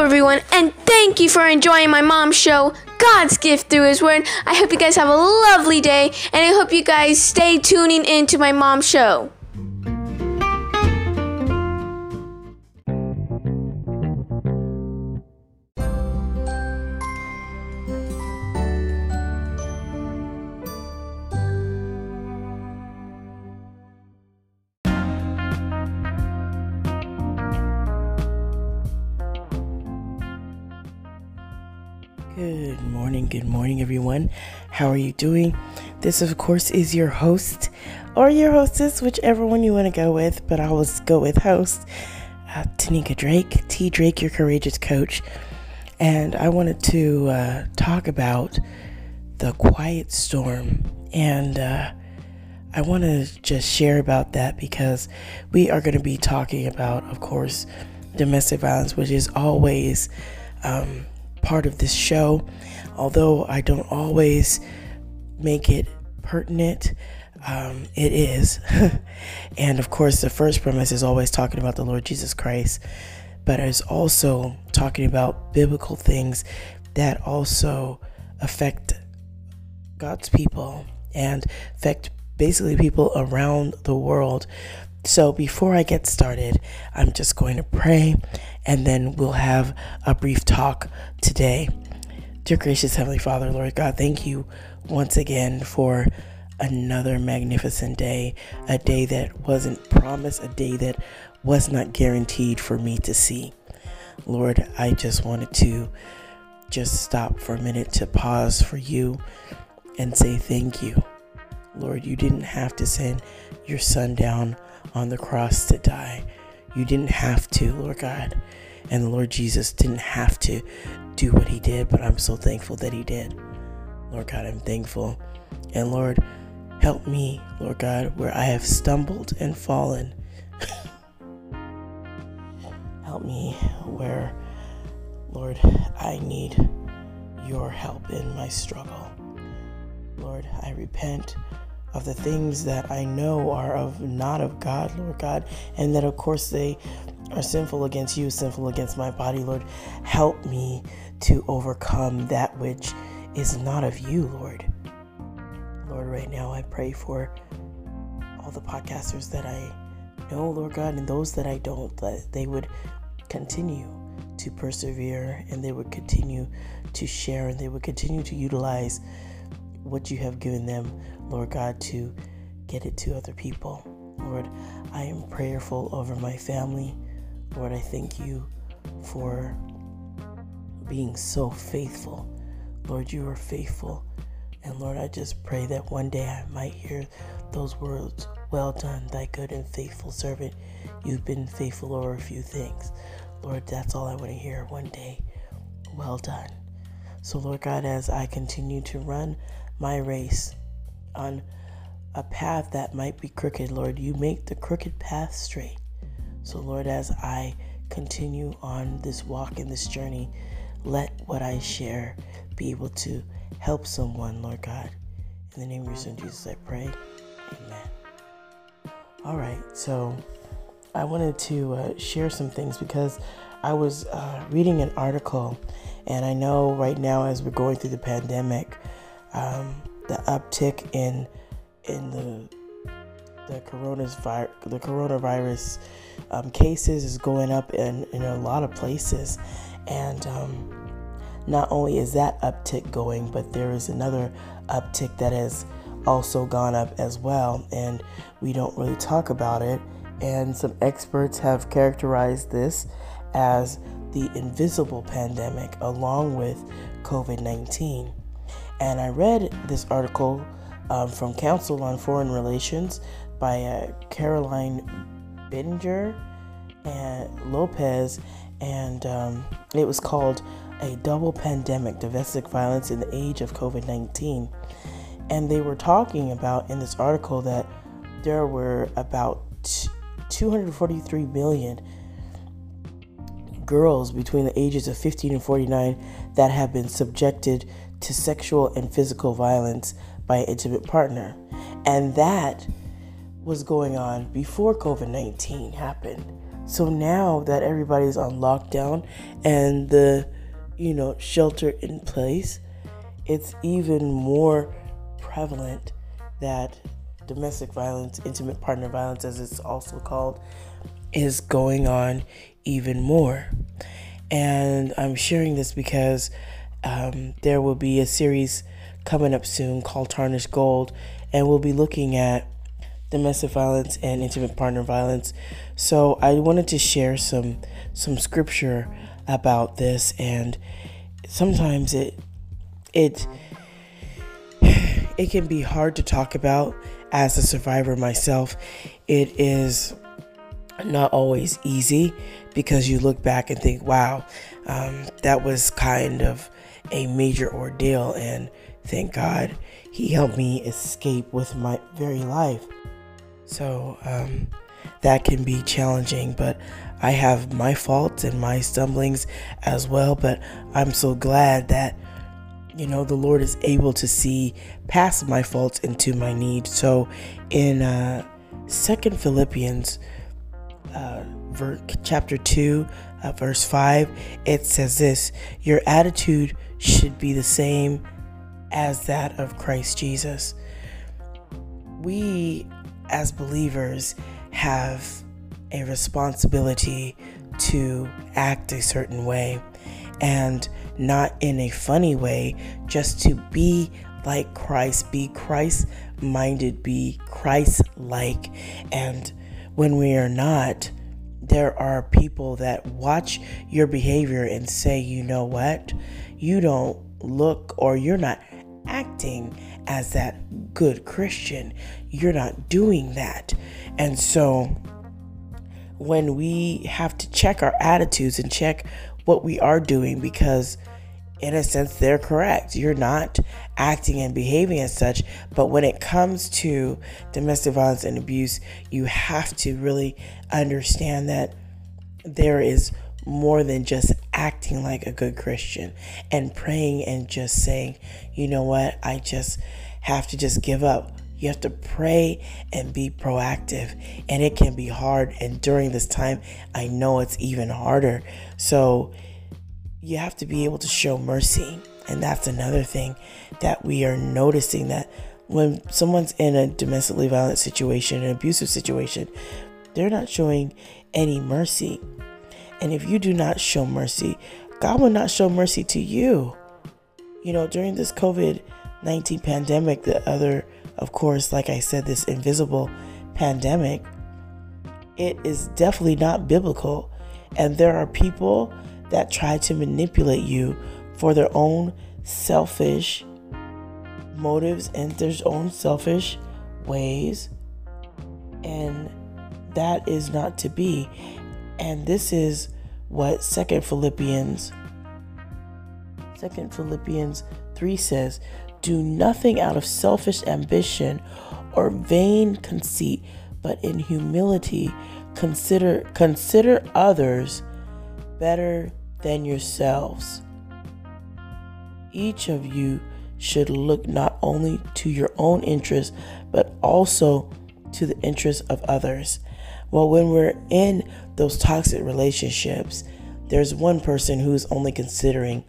Everyone, and thank you for enjoying my mom's show, God's Gift Through His Word. I hope you guys have a lovely day, and I hope you guys stay tuning into my mom's show. Good morning, good morning, everyone. How are you doing? This, of course, is your host or your hostess, whichever one you want to go with, but I always go with host, uh, Tanika Drake, T Drake, your courageous coach. And I wanted to uh, talk about the quiet storm. And uh, I want to just share about that because we are going to be talking about, of course, domestic violence, which is always um, part of this show. Although I don't always make it pertinent, um, it is. and of course, the first premise is always talking about the Lord Jesus Christ, but it's also talking about biblical things that also affect God's people and affect basically people around the world. So before I get started, I'm just going to pray and then we'll have a brief talk today. Dear gracious Heavenly Father, Lord God, thank you once again for another magnificent day, a day that wasn't promised, a day that was not guaranteed for me to see. Lord, I just wanted to just stop for a minute to pause for you and say thank you. Lord, you didn't have to send your son down on the cross to die. You didn't have to, Lord God. And the Lord Jesus didn't have to do what he did, but I'm so thankful that he did. Lord God, I'm thankful. And Lord, help me, Lord God, where I have stumbled and fallen. help me where, Lord, I need your help in my struggle. Lord, I repent of the things that I know are of not of God, Lord God, and that of course they are sinful against you, sinful against my body, Lord. Help me to overcome that which is not of you, Lord. Lord, right now I pray for all the podcasters that I know, Lord God, and those that I don't, that they would continue to persevere and they would continue to share and they would continue to utilize what you have given them, Lord God, to get it to other people. Lord, I am prayerful over my family. Lord, I thank you for being so faithful. Lord, you are faithful. And Lord, I just pray that one day I might hear those words, Well done, thy good and faithful servant. You've been faithful over a few things. Lord, that's all I want to hear one day. Well done. So, Lord God, as I continue to run my race on a path that might be crooked, Lord, you make the crooked path straight. So, Lord, as I continue on this walk and this journey, let what I share be able to help someone, Lord God. In the name of your son Jesus, I pray. Amen. All right, so I wanted to uh, share some things because I was uh, reading an article, and I know right now as we're going through the pandemic, um, the uptick in in the the coronavirus the coronavirus um, cases is going up in, in a lot of places, and um, not only is that uptick going, but there is another uptick that has also gone up as well, and we don't really talk about it. And some experts have characterized this as the invisible pandemic along with COVID 19. And I read this article um, from Council on Foreign Relations by uh, Caroline Bettinger and Lopez, and um, it was called A Double Pandemic Domestic Violence in the Age of COVID 19. And they were talking about in this article that there were about 243 million girls between the ages of 15 and 49 that have been subjected to sexual and physical violence by an intimate partner. And that was going on before COVID 19 happened. So now that everybody's on lockdown and the, you know, shelter in place, it's even more prevalent that domestic violence, intimate partner violence, as it's also called, is going on even more. And I'm sharing this because um, there will be a series coming up soon called Tarnished Gold, and we'll be looking at domestic violence and intimate partner violence. So I wanted to share some some scripture about this and sometimes it it it can be hard to talk about as a survivor myself. It is not always easy because you look back and think, wow, um, that was kind of a major ordeal, and thank God he helped me escape with my very life. So um, that can be challenging, but I have my faults and my stumblings as well. But I'm so glad that, you know, the Lord is able to see past my faults into my needs. So in uh, Second Philippians, uh, ver- chapter 2, uh, verse 5, it says this Your attitude should be the same as that of Christ Jesus. We as believers have a responsibility to act a certain way and not in a funny way, just to be like Christ, be Christ minded, be Christ like. And when we are not, there are people that watch your behavior and say, you know what, you don't look or you're not acting as that good Christian. You're not doing that. And so when we have to check our attitudes and check what we are doing, because in a sense, they're correct. You're not acting and behaving as such. But when it comes to domestic violence and abuse, you have to really understand that there is more than just acting like a good Christian and praying and just saying, you know what, I just have to just give up. You have to pray and be proactive. And it can be hard. And during this time, I know it's even harder. So you have to be able to show mercy. And that's another thing that we are noticing that when someone's in a domestically violent situation, an abusive situation, they're not showing any mercy. And if you do not show mercy, God will not show mercy to you. You know, during this COVID 19 pandemic, the other, of course, like I said, this invisible pandemic, it is definitely not biblical. And there are people that try to manipulate you for their own selfish motives and their own selfish ways. And that is not to be. And this is what Second Philippians Second Philippians 3 says, "Do nothing out of selfish ambition or vain conceit, but in humility consider consider others better than yourselves. Each of you should look not only to your own interests, but also to the interests of others. Well, when we're in those toxic relationships, there's one person who's only considering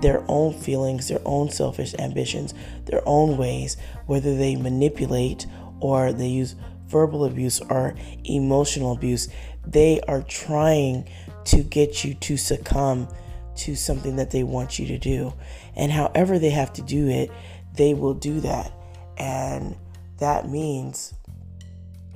their own feelings, their own selfish ambitions, their own ways, whether they manipulate or they use verbal abuse or emotional abuse. They are trying to get you to succumb to something that they want you to do. And however they have to do it, they will do that. And that means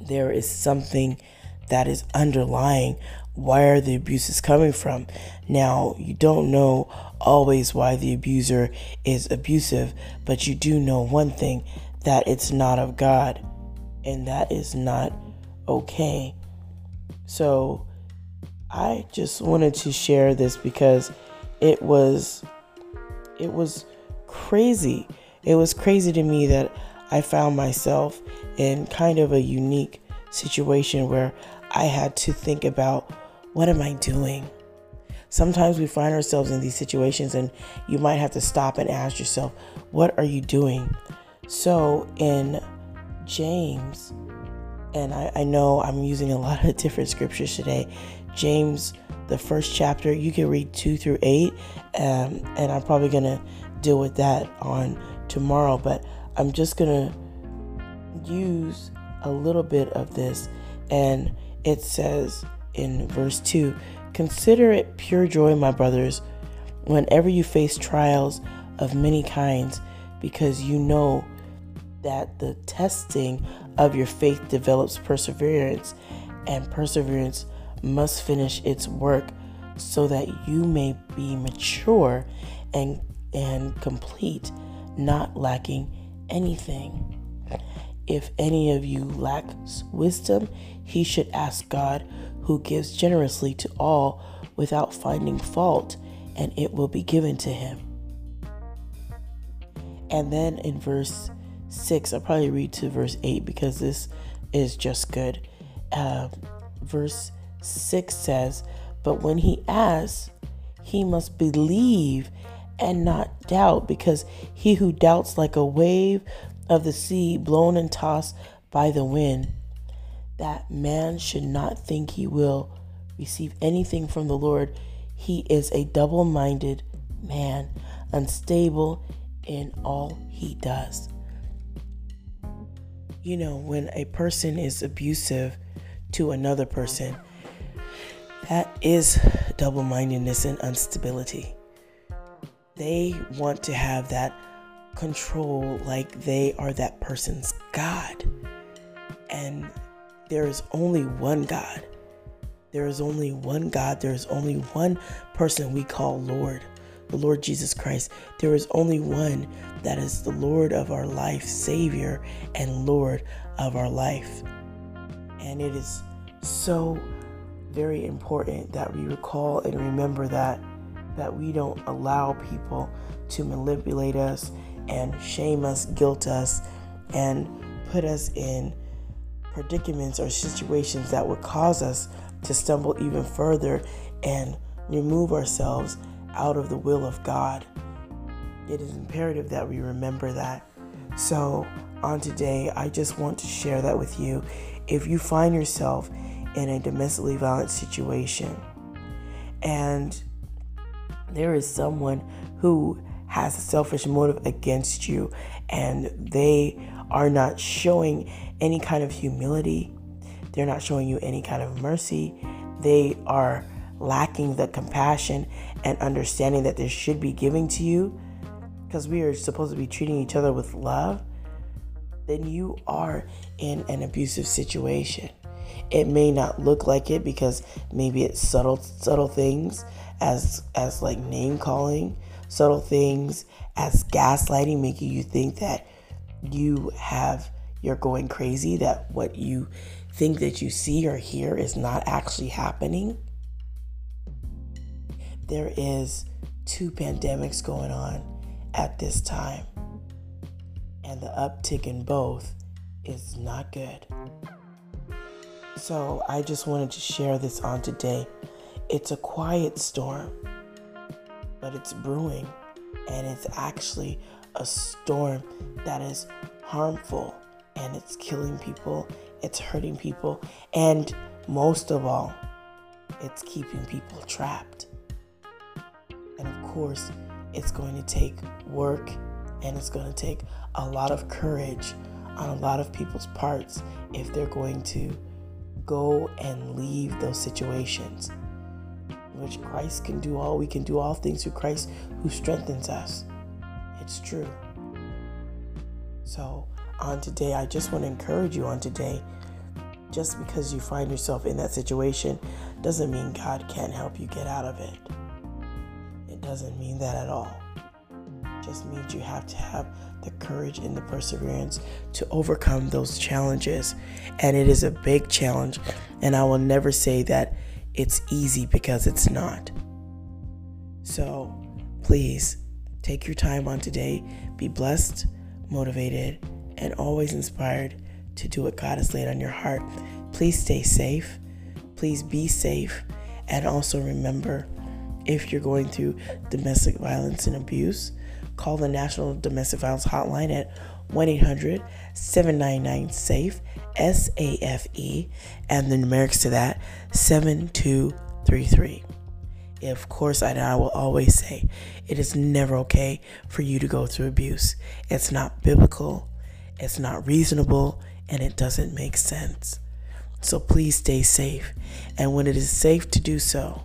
there is something that is underlying where the abuse is coming from. Now, you don't know always why the abuser is abusive, but you do know one thing that it's not of God, and that is not okay. So I just wanted to share this because it was it was crazy. It was crazy to me that I found myself in kind of a unique situation where I had to think about what am I doing? Sometimes we find ourselves in these situations and you might have to stop and ask yourself, what are you doing? So in James, and I, I know I'm using a lot of different scriptures today, James, the first chapter, you can read two through eight, um, and I'm probably going to deal with that on tomorrow, but I'm just going to use a little bit of this. And it says in verse 2 Consider it pure joy, my brothers, whenever you face trials of many kinds, because you know that the testing of your faith develops perseverance, and perseverance must finish its work so that you may be mature and and complete, not lacking anything. If any of you lacks wisdom, he should ask God, who gives generously to all without finding fault, and it will be given to him. And then in verse 6, I'll probably read to verse 8 because this is just good. Uh, verse 6 says, But when he asks, he must believe and not doubt, because he who doubts like a wave of the sea blown and tossed by the wind, that man should not think he will receive anything from the Lord. He is a double minded man, unstable in all he does. You know, when a person is abusive to another person, that is double mindedness and instability. They want to have that control like they are that person's God. And there is only one God. There is only one God. There is only one person we call Lord, the Lord Jesus Christ. There is only one that is the Lord of our life, Savior, and Lord of our life. And it is so very important that we recall and remember that that we don't allow people to manipulate us and shame us, guilt us, and put us in predicaments or situations that would cause us to stumble even further and remove ourselves out of the will of God. It is imperative that we remember that. So, on today, I just want to share that with you. If you find yourself in a domestically violent situation and there is someone who has a selfish motive against you and they are not showing any kind of humility, they're not showing you any kind of mercy, they are lacking the compassion and understanding that there should be giving to you because we are supposed to be treating each other with love, then you are in an abusive situation. It may not look like it because maybe it's subtle subtle things as as like name calling, subtle things as gaslighting, making you think that you have you're going crazy, that what you think that you see or hear is not actually happening. There is two pandemics going on at this time, and the uptick in both is not good. So, I just wanted to share this on today it's a quiet storm, but it's brewing, and it's actually a storm that is harmful and it's killing people, it's hurting people, and most of all, it's keeping people trapped. And of course, it's going to take work and it's going to take a lot of courage on a lot of people's parts if they're going to go and leave those situations which Christ can do all. We can do all things through Christ who strengthens us. It's true. So, on today, I just want to encourage you on today. Just because you find yourself in that situation doesn't mean God can't help you get out of it. It doesn't mean that at all. It just means you have to have the courage and the perseverance to overcome those challenges. And it is a big challenge. And I will never say that it's easy because it's not. So please take your time on today. Be blessed, motivated, and always inspired to do what God has laid on your heart. Please stay safe. Please be safe. And also remember if you're going through domestic violence and abuse, call the National Domestic Violence Hotline at 1 800 799 SAFE, S A F E, and the numerics to that 7233. Of course, I, I will always say it is never okay for you to go through abuse. It's not biblical, it's not reasonable, and it doesn't make sense. So please stay safe. And when it is safe to do so,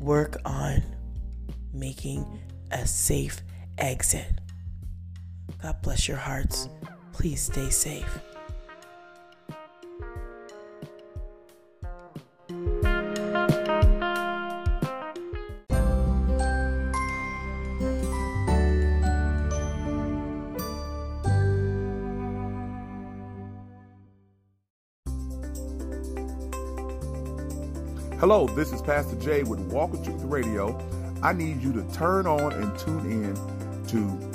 work on making a safe exit. God bless your hearts. Please stay safe. Hello, this is Pastor Jay with Walk with Truth Radio. I need you to turn on and tune in to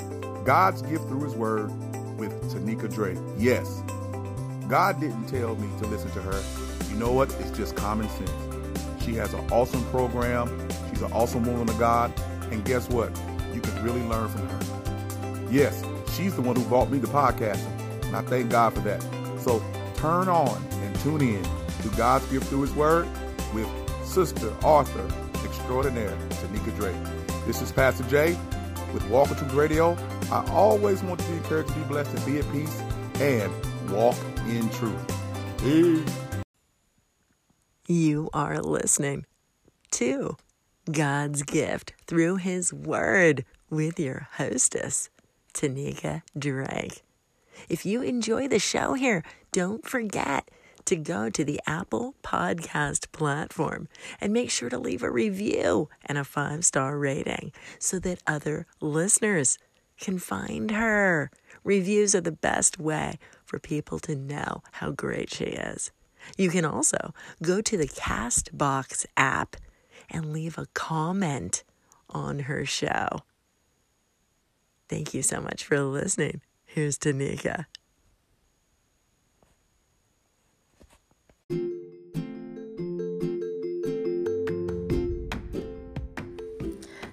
God's gift through His Word with Tanika Drake. Yes, God didn't tell me to listen to her. You know what? It's just common sense. She has an awesome program. She's an awesome woman of God. And guess what? You can really learn from her. Yes, she's the one who brought me the podcasting. And I thank God for that. So turn on and tune in to God's gift through His Word with sister, author, extraordinaire, Tanika Drake. This is Pastor Jay with Walk with Truth Radio. I always want to be encouraged be blessed and be at peace and walk in truth. Peace. You are listening to God's gift through His Word with your hostess, Tanika Drake. If you enjoy the show here, don't forget to go to the Apple Podcast platform and make sure to leave a review and a five star rating so that other listeners can find her. Reviews are the best way for people to know how great she is. You can also go to the Castbox app and leave a comment on her show. Thank you so much for listening. Here's Tanika.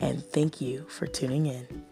and thank you for tuning in.